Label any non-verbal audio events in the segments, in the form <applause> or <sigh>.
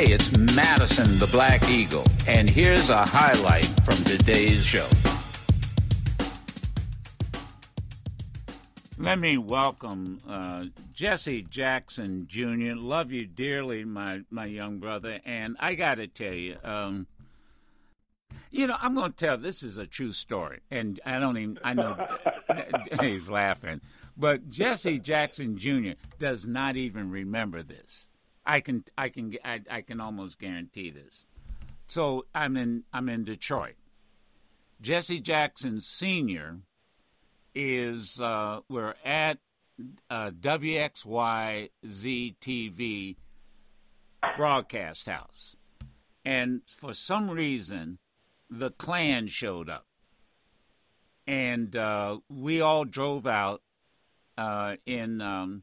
Hey, it's Madison the Black Eagle, and here's a highlight from today's show. Let me welcome uh, Jesse Jackson Jr. Love you dearly, my, my young brother. And I got to tell you, um, you know, I'm going to tell this is a true story. And I don't even, I know <laughs> he's laughing. But Jesse Jackson Jr. does not even remember this. I can I can I, I can almost guarantee this. So I'm in I'm in Detroit. Jesse Jackson Senior is uh, we're at uh, WXYZ TV broadcast house, and for some reason, the Klan showed up, and uh, we all drove out uh, in um,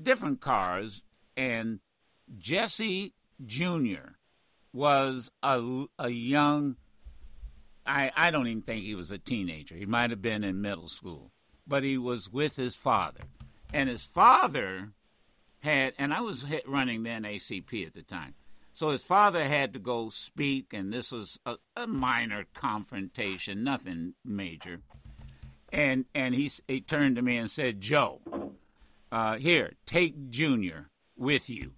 different cars and Jesse Jr. was a, a young, I, I don't even think he was a teenager. He might have been in middle school, but he was with his father. And his father had, and I was running the NAACP at the time. So his father had to go speak, and this was a, a minor confrontation, nothing major. And and he he turned to me and said, "Joe, uh, here, take Junior with you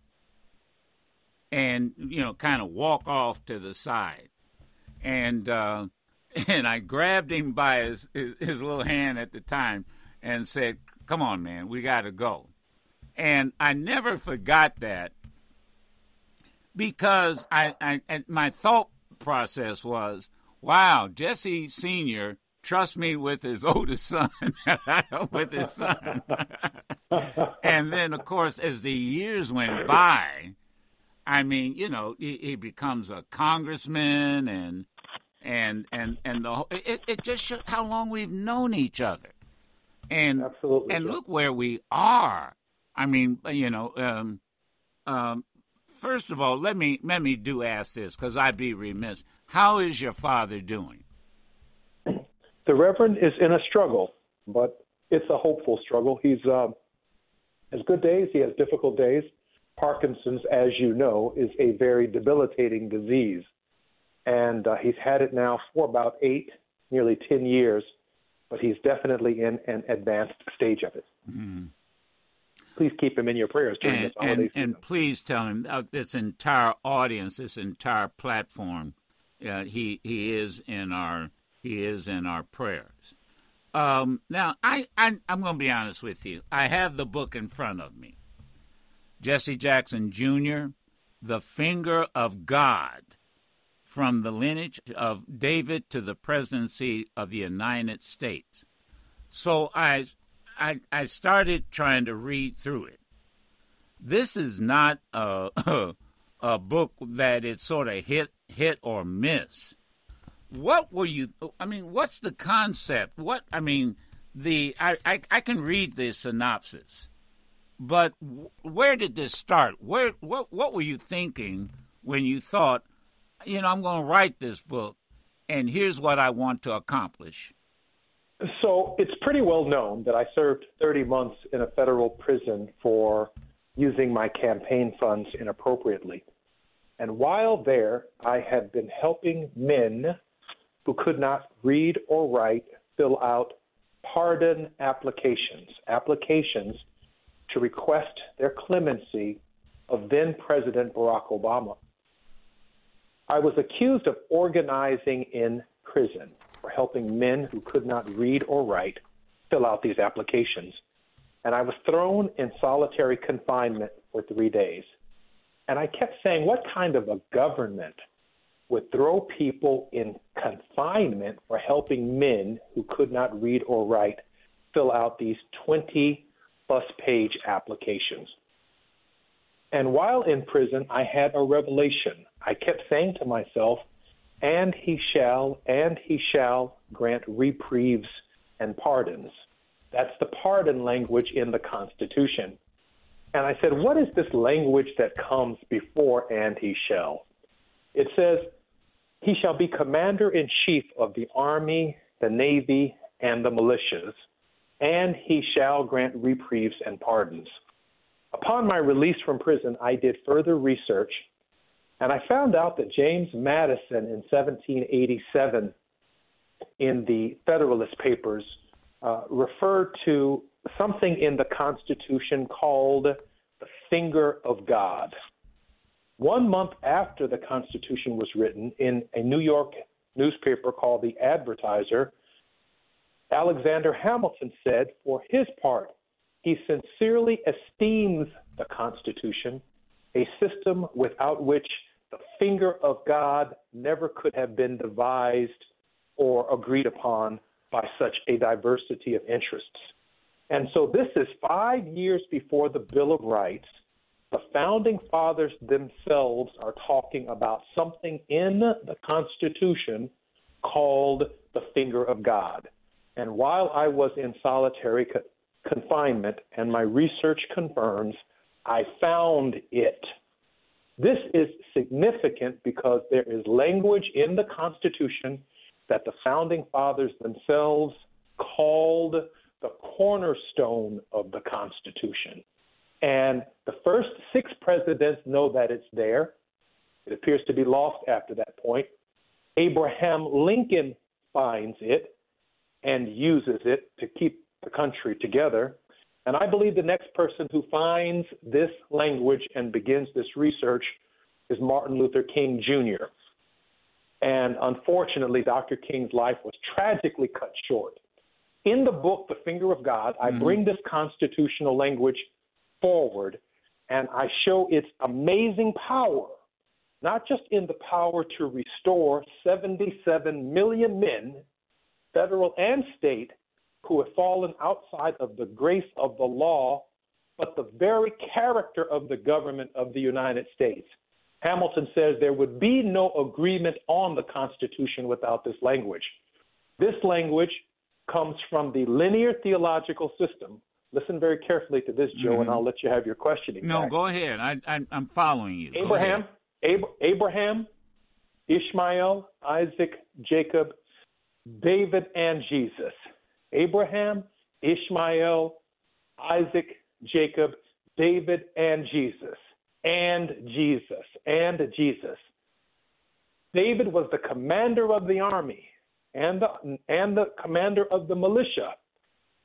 and you know kind of walk off to the side. And uh, <laughs> and I grabbed him by his, his, little hand at the time and said come on man we got to go. And I never forgot that because I, I my thought process was wow Jesse senior trust me with his <laughs> oldest son, <laughs> with his son. <laughs> and then, of course, as the years went by, I mean, you know, he, he becomes a congressman, and and and and the it, it just shows how long we've known each other, and absolutely, and look where we are. I mean, you know, um, um, first of all, let me let me do ask this because I'd be remiss. How is your father doing? The Reverend is in a struggle, but it's a hopeful struggle. He's uh, has good days. He has difficult days. Parkinson's, as you know, is a very debilitating disease, and uh, he's had it now for about eight, nearly ten years, but he's definitely in an advanced stage of it. Mm. Please keep him in your prayers during and, this holiday and. And please tell him uh, this entire audience, this entire platform, uh, he he is in our he is in our prayers. Um, now, I, I, I'm going to be honest with you. I have the book in front of me. Jesse Jackson Jr., The Finger of God, from the lineage of David to the presidency of the United States. So I, I, I started trying to read through it. This is not a, <laughs> a, book that it's sort of hit, hit or miss what were you? I mean, what's the concept? What I mean, the I I, I can read the synopsis, but where did this start? Where what what were you thinking when you thought, you know, I'm going to write this book, and here's what I want to accomplish? So it's pretty well known that I served 30 months in a federal prison for using my campaign funds inappropriately. And while there, I have been helping men who could not read or write fill out pardon applications, applications to request their clemency of then President Barack Obama. I was accused of organizing in prison for helping men who could not read or write fill out these applications. And I was thrown in solitary confinement for three days. And I kept saying, what kind of a government would throw people in confinement for helping men who could not read or write fill out these 20 plus page applications. And while in prison, I had a revelation. I kept saying to myself, and he shall, and he shall grant reprieves and pardons. That's the pardon language in the Constitution. And I said, what is this language that comes before and he shall? It says, he shall be commander in chief of the army, the navy, and the militias, and he shall grant reprieves and pardons. Upon my release from prison, I did further research And I found out that James Madison in 1787 in the Federalist Papers uh, referred to something in the Constitution called the finger of God. One month after the Constitution was written, in a New York newspaper called The Advertiser, Alexander Hamilton said, for his part, he sincerely esteems the Constitution, a system without which the finger of God never could have been devised or agreed upon by such a diversity of interests. And so this is five years before the Bill of Rights. The founding fathers themselves are talking about something in the Constitution called the finger of God. And while I was in solitary co- confinement, and my research confirms, I found it. This is significant because there is language in the Constitution that the founding fathers themselves called the cornerstone of the Constitution. And the first six presidents know that it's there. It appears to be lost after that point. Abraham Lincoln finds it and uses it to keep the country together. And I believe the next person who finds this language and begins this research is Martin Luther King Jr. And unfortunately, Dr. King's life was tragically cut short. In the book, The Finger of God, I mm-hmm. bring this constitutional language forward and I show its amazing power, not just in the power to restore 77 million men, federal and state, who have fallen outside of the grace of the law, but the very character of the government of the United States. Hamilton says there would be no agreement on the Constitution without this language. This language comes from the linear theological system. Listen very carefully to this, Joe, mm-hmm. and I'll let you have your questioning. No, back. go ahead. I, am following you. Abraham, Ab- Abraham, Ishmael, Isaac, Jacob, David, and Jesus. Abraham, Ishmael, Isaac, Jacob, David, and Jesus. And Jesus. And Jesus. David was the commander of the army and the, and the commander of the militia.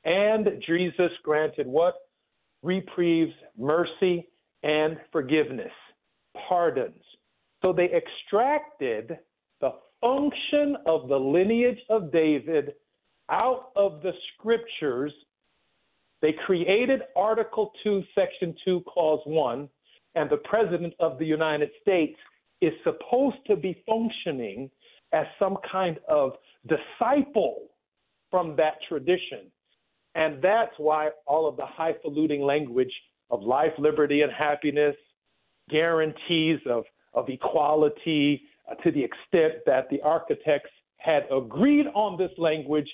And Jesus granted what? Reprieves, mercy, and forgiveness, pardons. So they extracted the function of the lineage of David out of the scriptures, they created Article 2, Section 2, Clause 1, and the President of the United States is supposed to be functioning as some kind of disciple from that tradition. And that's why all of the highfalutin language of life, liberty, and happiness, guarantees of, of equality, uh, to the extent that the architects had agreed on this language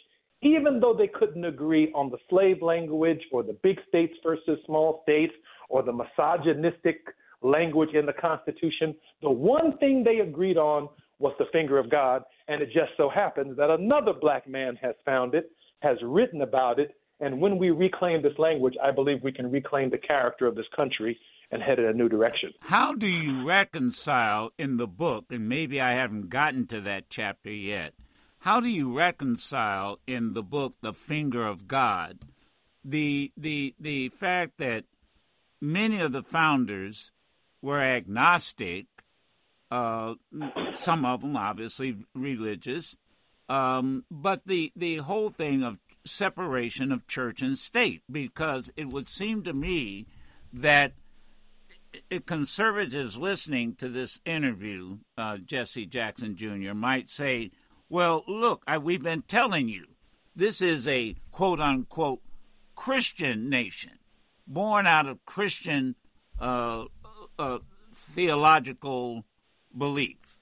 even though they couldn't agree on the slave language or the big states versus small states or the misogynistic language in the Constitution, the one thing they agreed on was the finger of God. And it just so happens that another black man has found it, has written about it. And when we reclaim this language, I believe we can reclaim the character of this country and head in a new direction. How do you reconcile in the book, and maybe I haven't gotten to that chapter yet, how do you reconcile in the book The Finger of God the the the fact that many of the founders were agnostic, uh, some of them obviously religious, um, but the the whole thing of separation of church and state, because it would seem to me that conservatives listening to this interview, uh, Jesse Jackson Jr., might say, well, look, I, we've been telling you this is a quote unquote Christian nation, born out of Christian uh, uh, theological belief.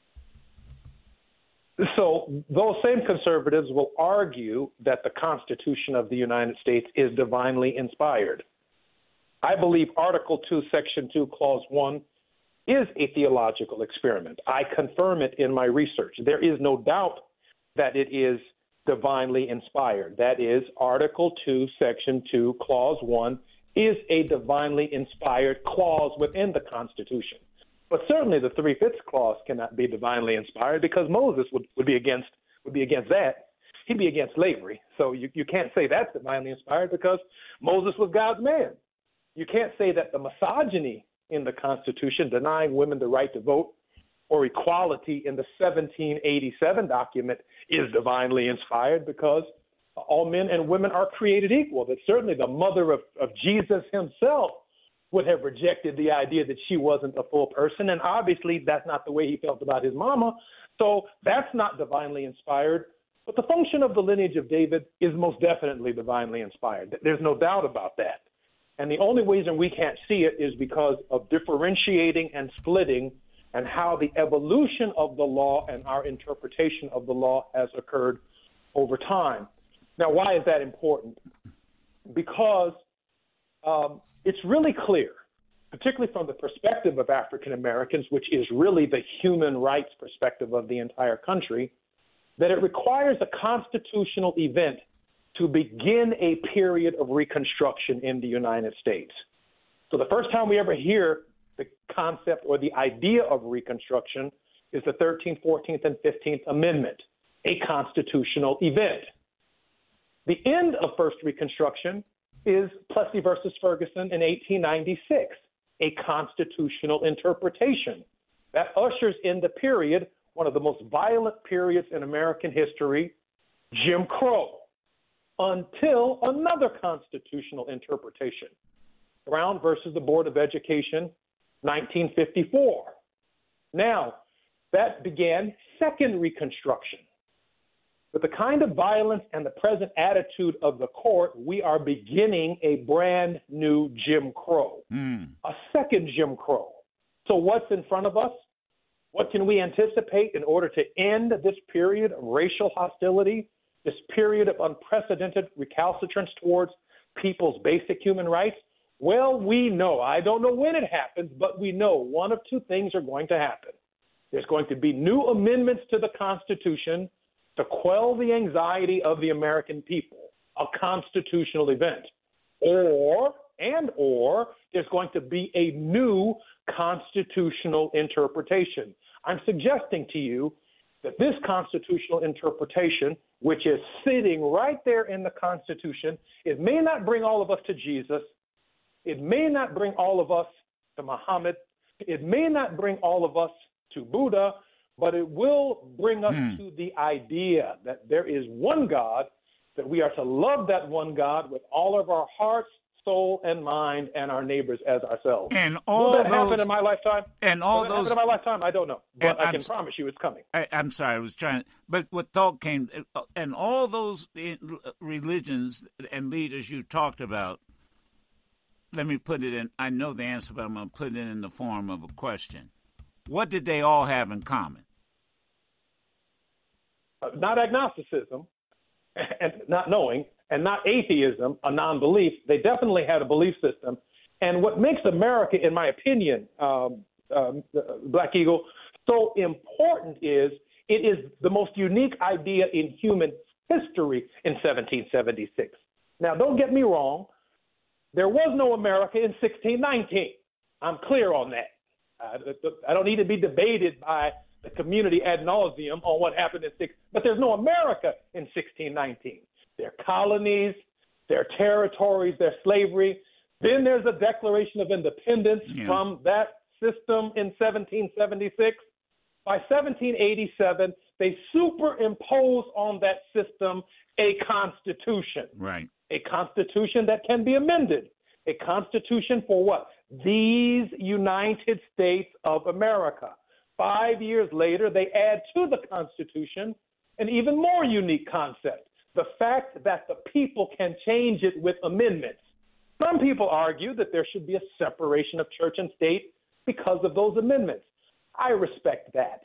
So, those same conservatives will argue that the Constitution of the United States is divinely inspired. I believe Article 2, Section 2, Clause 1 is a theological experiment. I confirm it in my research. There is no doubt that it is divinely inspired. That is, Article 2, Section 2, Clause 1 is a divinely inspired clause within the Constitution. But certainly the three fifths clause cannot be divinely inspired because Moses would, would be against would be against that. He'd be against slavery. So you, you can't say that's divinely inspired because Moses was God's man. You can't say that the misogyny in the Constitution denying women the right to vote or equality in the 1787 document is divinely inspired because all men and women are created equal. That certainly the mother of, of Jesus himself would have rejected the idea that she wasn't a full person. And obviously, that's not the way he felt about his mama. So that's not divinely inspired. But the function of the lineage of David is most definitely divinely inspired. There's no doubt about that. And the only reason we can't see it is because of differentiating and splitting and how the evolution of the law and our interpretation of the law has occurred over time. Now, why is that important? Because um, it's really clear, particularly from the perspective of African Americans, which is really the human rights perspective of the entire country, that it requires a constitutional event to begin a period of reconstruction in the United States. So the first time we ever hear the concept or the idea of reconstruction is the 13th, 14th, and 15th Amendment, a constitutional event. The end of first Reconstruction is Plessy versus Ferguson in 1896, a constitutional interpretation that ushers in the period, one of the most violent periods in American history, Jim Crow, until another constitutional interpretation, Brown versus the Board of Education, 1954. Now, that began second Reconstruction. With the kind of violence and the present attitude of the court, we are beginning a brand new Jim Crow, mm. a second Jim Crow. So, what's in front of us? What can we anticipate in order to end this period of racial hostility, this period of unprecedented recalcitrance towards people's basic human rights? Well, we know, I don't know when it happens, but we know one of two things are going to happen. There's going to be new amendments to the Constitution to quell the anxiety of the American people, a constitutional event. Or, and or, there's going to be a new constitutional interpretation. I'm suggesting to you that this constitutional interpretation, which is sitting right there in the Constitution, it may not bring all of us to Jesus. It may not bring all of us to Muhammad. It may not bring all of us to Buddha, but it will bring us mm. to the idea that there is one God, that we are to love that one God with all of our hearts, soul, and mind, and our neighbors as ourselves. And all will that those, happen in my lifetime? And all those in my lifetime, I don't know, but I can I'm, promise you it's coming. I, am sorry, I was trying, but what thought came, and all those religions and leaders you talked about. Let me put it in. I know the answer, but I'm going to put it in the form of a question. What did they all have in common? Uh, not agnosticism and not knowing, and not atheism, a non belief. They definitely had a belief system. And what makes America, in my opinion, um, um, Black Eagle, so important is it is the most unique idea in human history in 1776. Now, don't get me wrong, there was no America in 1619. I'm clear on that. I don't need to be debated by the community ad nauseum on what happened in six. But there's no America in 1619. Their colonies, their territories, their slavery. Then there's a Declaration of Independence yeah. from that system in 1776. By 1787, they superimpose on that system a constitution. Right. A constitution that can be amended. A constitution for what? These United States of America. Five years later, they add to the Constitution an even more unique concept the fact that the people can change it with amendments. Some people argue that there should be a separation of church and state because of those amendments. I respect that.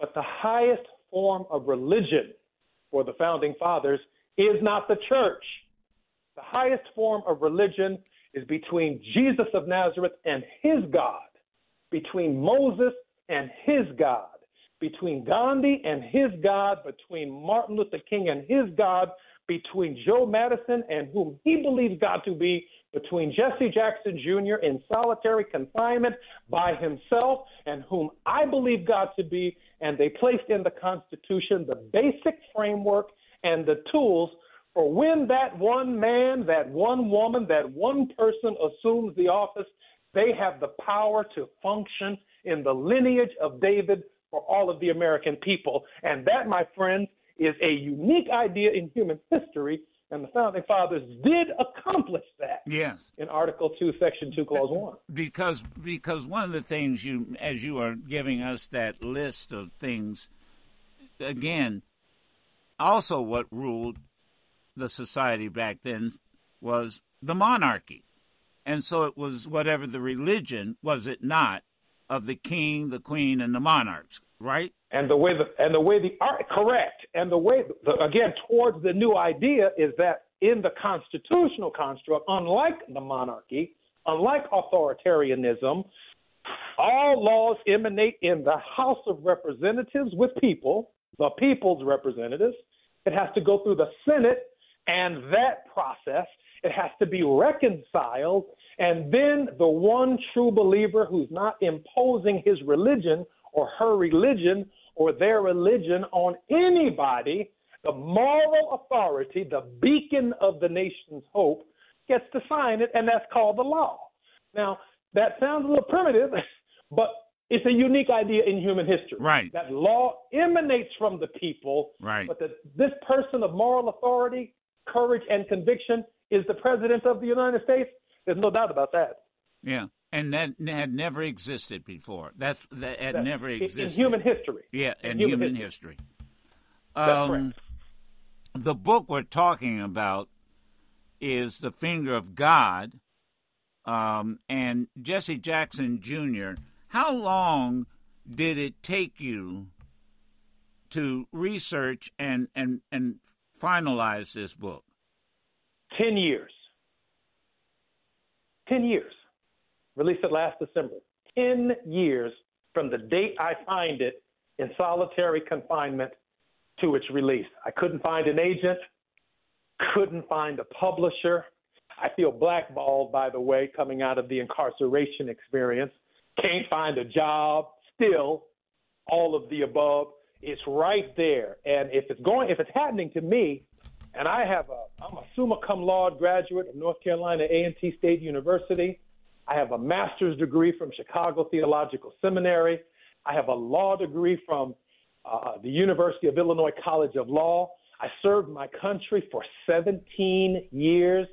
But the highest form of religion for the founding fathers is not the church. The highest form of religion is between Jesus of Nazareth and his God, between Moses and his God, between Gandhi and his God, between Martin Luther King and his God, between Joe Madison and whom he believes God to be, between Jesse Jackson Jr. in solitary confinement by himself and whom I believe God to be, and they placed in the Constitution the basic framework and the tools for when that one man, that one woman, that one person assumes the office, they have the power to function in the lineage of David for all of the American people. And that, my friends, is a unique idea in human history and the founding fathers did accomplish that. Yes. In Article 2, Section 2, Clause 1. Because because one of the things you as you are giving us that list of things again also what ruled the society back then was the monarchy. And so it was whatever the religion was it not of the king, the queen and the monarchs, right? And the way the and the way the art correct and the way the, again towards the new idea is that in the constitutional construct, unlike the monarchy, unlike authoritarianism, all laws emanate in the House of Representatives with people, the people's representatives. It has to go through the Senate, and that process it has to be reconciled, and then the one true believer who's not imposing his religion or her religion or their religion on anybody, the moral authority, the beacon of the nation's hope, gets to sign it, and that's called the law. Now, that sounds a little primitive, <laughs> but it's a unique idea in human history. Right. That law emanates from the people, right. but that this person of moral authority, courage, and conviction is the president of the United States. There's no doubt about that. Yeah and that had never existed before. That's that had That's, never existed in human history. Yeah, in, in human, human, history. history. Um, the book we're talking about is "The Finger of God," um, and Jesse Jackson Jr. How long did it take you to research and and and finalize this book? Ten years. Ten years released it last December. 10 years from the date I find it in solitary confinement to its release. I couldn't find an agent, couldn't find a publisher. I feel blackballed, by the way, coming out of the incarceration experience. Can't find a job, still, all of the above. It's right there. And if it's going, if it's happening to me, and I have a, I'm a summa cum laude graduate of North Carolina A&T State University. I have a master's degree from Chicago Theological Seminary. I have a law degree from uh, the University of Illinois College of Law. I served my country for 17 years,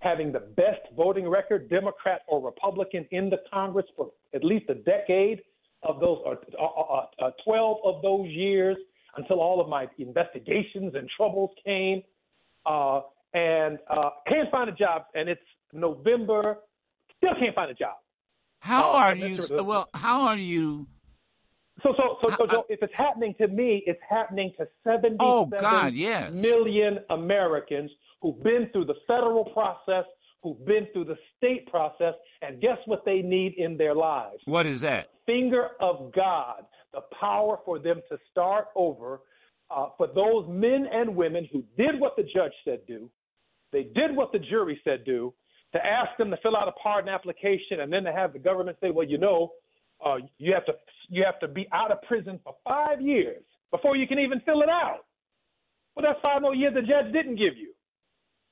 having the best voting record, Democrat or Republican, in the Congress for at least a decade of those, or uh, uh, uh, uh 12 of those years until all of my investigations and troubles came. Uh, and can't find a job, and it's November Still can't find a job. How uh, are you? Well, how are you? So, so, so, so, Joe, if it's happening to me, it's happening to 77 oh, God, yes. million Americans who've been through the federal process, who've been through the state process, and guess what they need in their lives? What is that? Finger of God, the power for them to start over. Uh, for those men and women who did what the judge said do, they did what the jury said do, to ask them to fill out a pardon application and then to have the government say, well, you know, uh, you have to you have to be out of prison for five years before you can even fill it out. Well, that's five more years the judge didn't give you.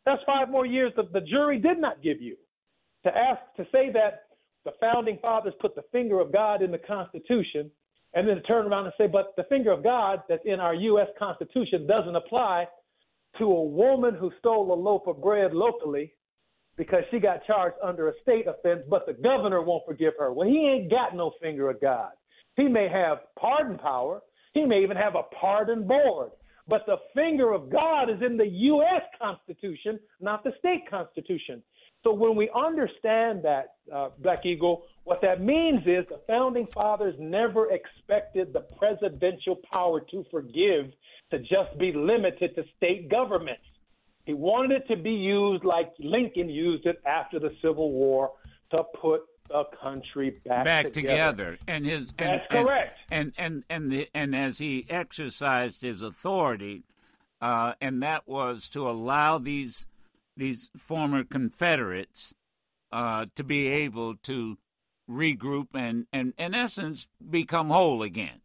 That's five more years that the jury did not give you. To ask to say that the founding fathers put the finger of God in the Constitution, and then to turn around and say, but the finger of God that's in our U.S. Constitution doesn't apply to a woman who stole a loaf of bread locally because she got charged under a state offense, but the governor won't forgive her. Well, he ain't got no finger of God. He may have pardon power, he may even have a pardon board, but the finger of God is in the U.S. Constitution, not the state constitution. So when we understand that, uh, Black Eagle, what that means is the founding fathers never expected the presidential power to forgive to just be limited to state governments. He wanted it to be used like Lincoln used it after the Civil War to put the country back, back together. together. And his That's and, correct. And and and the, and as he exercised his authority, uh, and that was to allow these these former Confederates uh, to be able to regroup and, and, in essence, become whole again.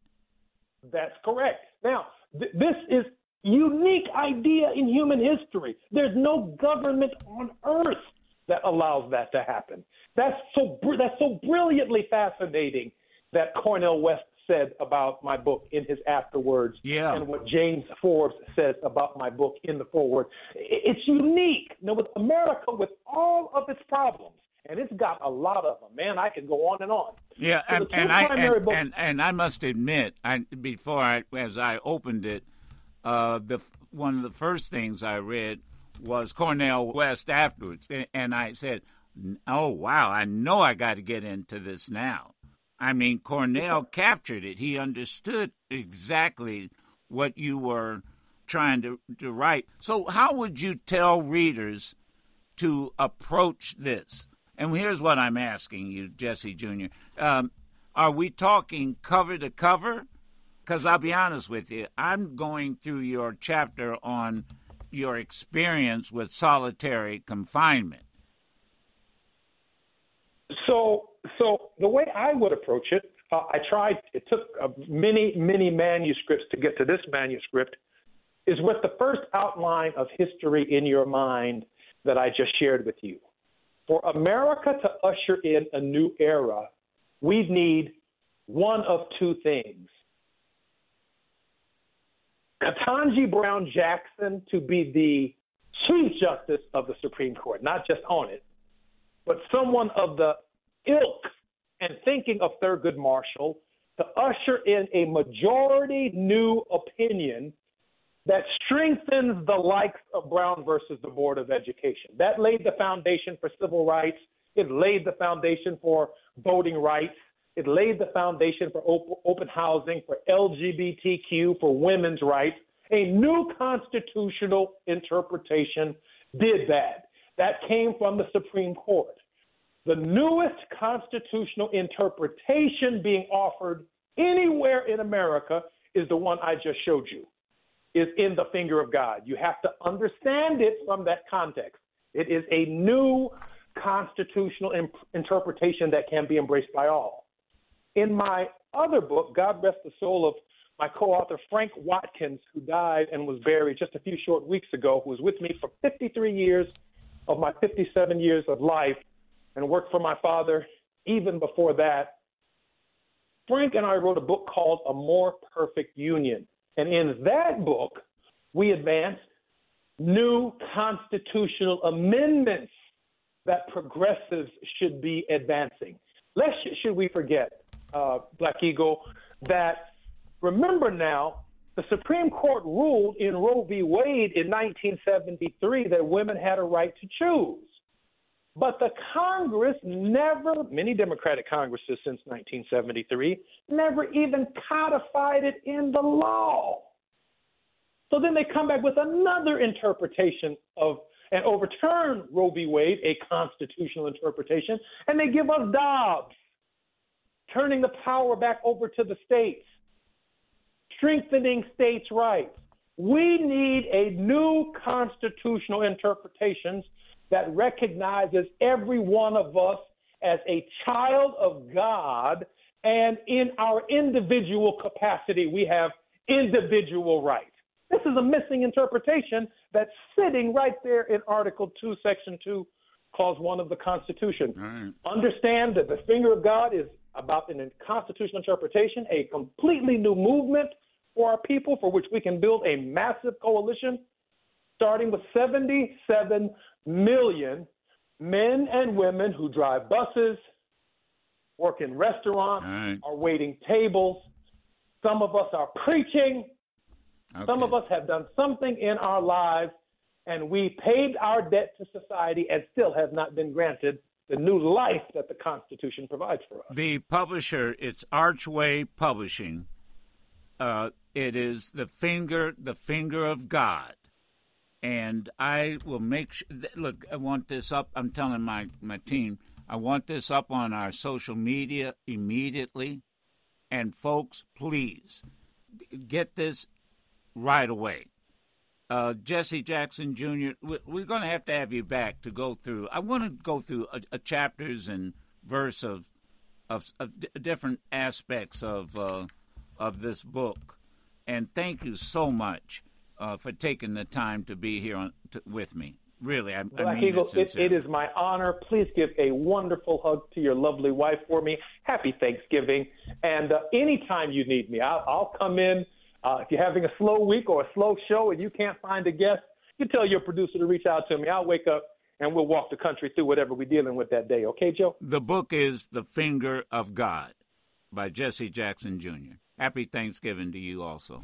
That's correct. Now, th- this is unique idea in human history. There's no government on earth that allows that to happen. That's so that's so brilliantly fascinating that Cornel West said about my book in his afterwords yeah. and what James Forbes says about my book in the foreword. It's unique. You know, with America, with all of its problems, and it's got a lot of them. Man, I can go on and on. Yeah, so and, and I and, books, and, and I must admit, I before I as I opened it, uh, the one of the first things I read was Cornel West afterwards, and I said, "Oh wow, I know I got to get into this now." I mean, Cornel <laughs> captured it. He understood exactly what you were trying to, to write. So, how would you tell readers to approach this? And here's what I'm asking you, Jesse Jr. Um, are we talking cover to cover? Because I'll be honest with you, I'm going through your chapter on your experience with solitary confinement. So, so the way I would approach it, uh, I tried. It took uh, many, many manuscripts to get to this manuscript. Is with the first outline of history in your mind that I just shared with you. For America to usher in a new era, we need one of two things. Ketanji Brown Jackson to be the Chief Justice of the Supreme Court, not just on it, but someone of the ilk and thinking of Thurgood Marshall to usher in a majority new opinion that strengthens the likes of Brown versus the Board of Education. That laid the foundation for civil rights. It laid the foundation for voting rights. It laid the foundation for open housing, for LGBTQ, for women's rights. A new constitutional interpretation did that. That came from the Supreme Court. The newest constitutional interpretation being offered anywhere in America is the one I just showed you, is in the finger of God. You have to understand it from that context. It is a new constitutional imp- interpretation that can be embraced by all. In my other book, God Rest the Soul of my co author Frank Watkins, who died and was buried just a few short weeks ago, who was with me for 53 years of my 57 years of life, and worked for my father even before that. Frank and I wrote a book called A More Perfect Union. And in that book, we advanced new constitutional amendments that progressives should be advancing. Lest should we forget, uh, Black Eagle, that remember now, the Supreme Court ruled in Roe v. Wade in 1973 that women had a right to choose. But the Congress never, many Democratic Congresses since 1973, never even codified it in the law. So then they come back with another interpretation of and overturn Roe v. Wade, a constitutional interpretation, and they give us Dobbs, turning the power back over to the states, strengthening states' rights. We need a new constitutional interpretation that recognizes every one of us as a child of God, and in our individual capacity, we have individual rights. This is a missing interpretation that's sitting right there in Article 2, Section 2, Clause 1 of the Constitution. Right. Understand that the finger of God is about an constitutional interpretation, a completely new movement for our people for which we can build a massive coalition starting with 77 million men and women who drive buses, work in restaurants, right. are waiting tables. Some of us are preaching. Okay. Some of us have done something in our lives, and we paid our debt to society and still have not been granted the new life that the Constitution provides for us. The publisher, it's Archway Publishing. Uh, it is the finger, the finger of God and I will make sure. Look, I want this up. I'm telling my my team, I want this up on our social media immediately. And folks, please get this right away. Uh, Jesse Jackson Jr., we're going to have to have you back to go through. I want to go through a, a chapters and verse of of, of d- different aspects of uh, of this book. And thank you so much uh, for taking the time to be here on, to, with me. Really, I, I mean Eagle, it, it, it is my honor. Please give a wonderful hug to your lovely wife for me. Happy Thanksgiving. And uh, anytime you need me, I'll, I'll come in. Uh, if you're having a slow week or a slow show and you can't find a guest, you tell your producer to reach out to me. I'll wake up and we'll walk the country through whatever we're dealing with that day. Okay, Joe? The book is The Finger of God by Jesse Jackson Jr. Happy Thanksgiving to you also.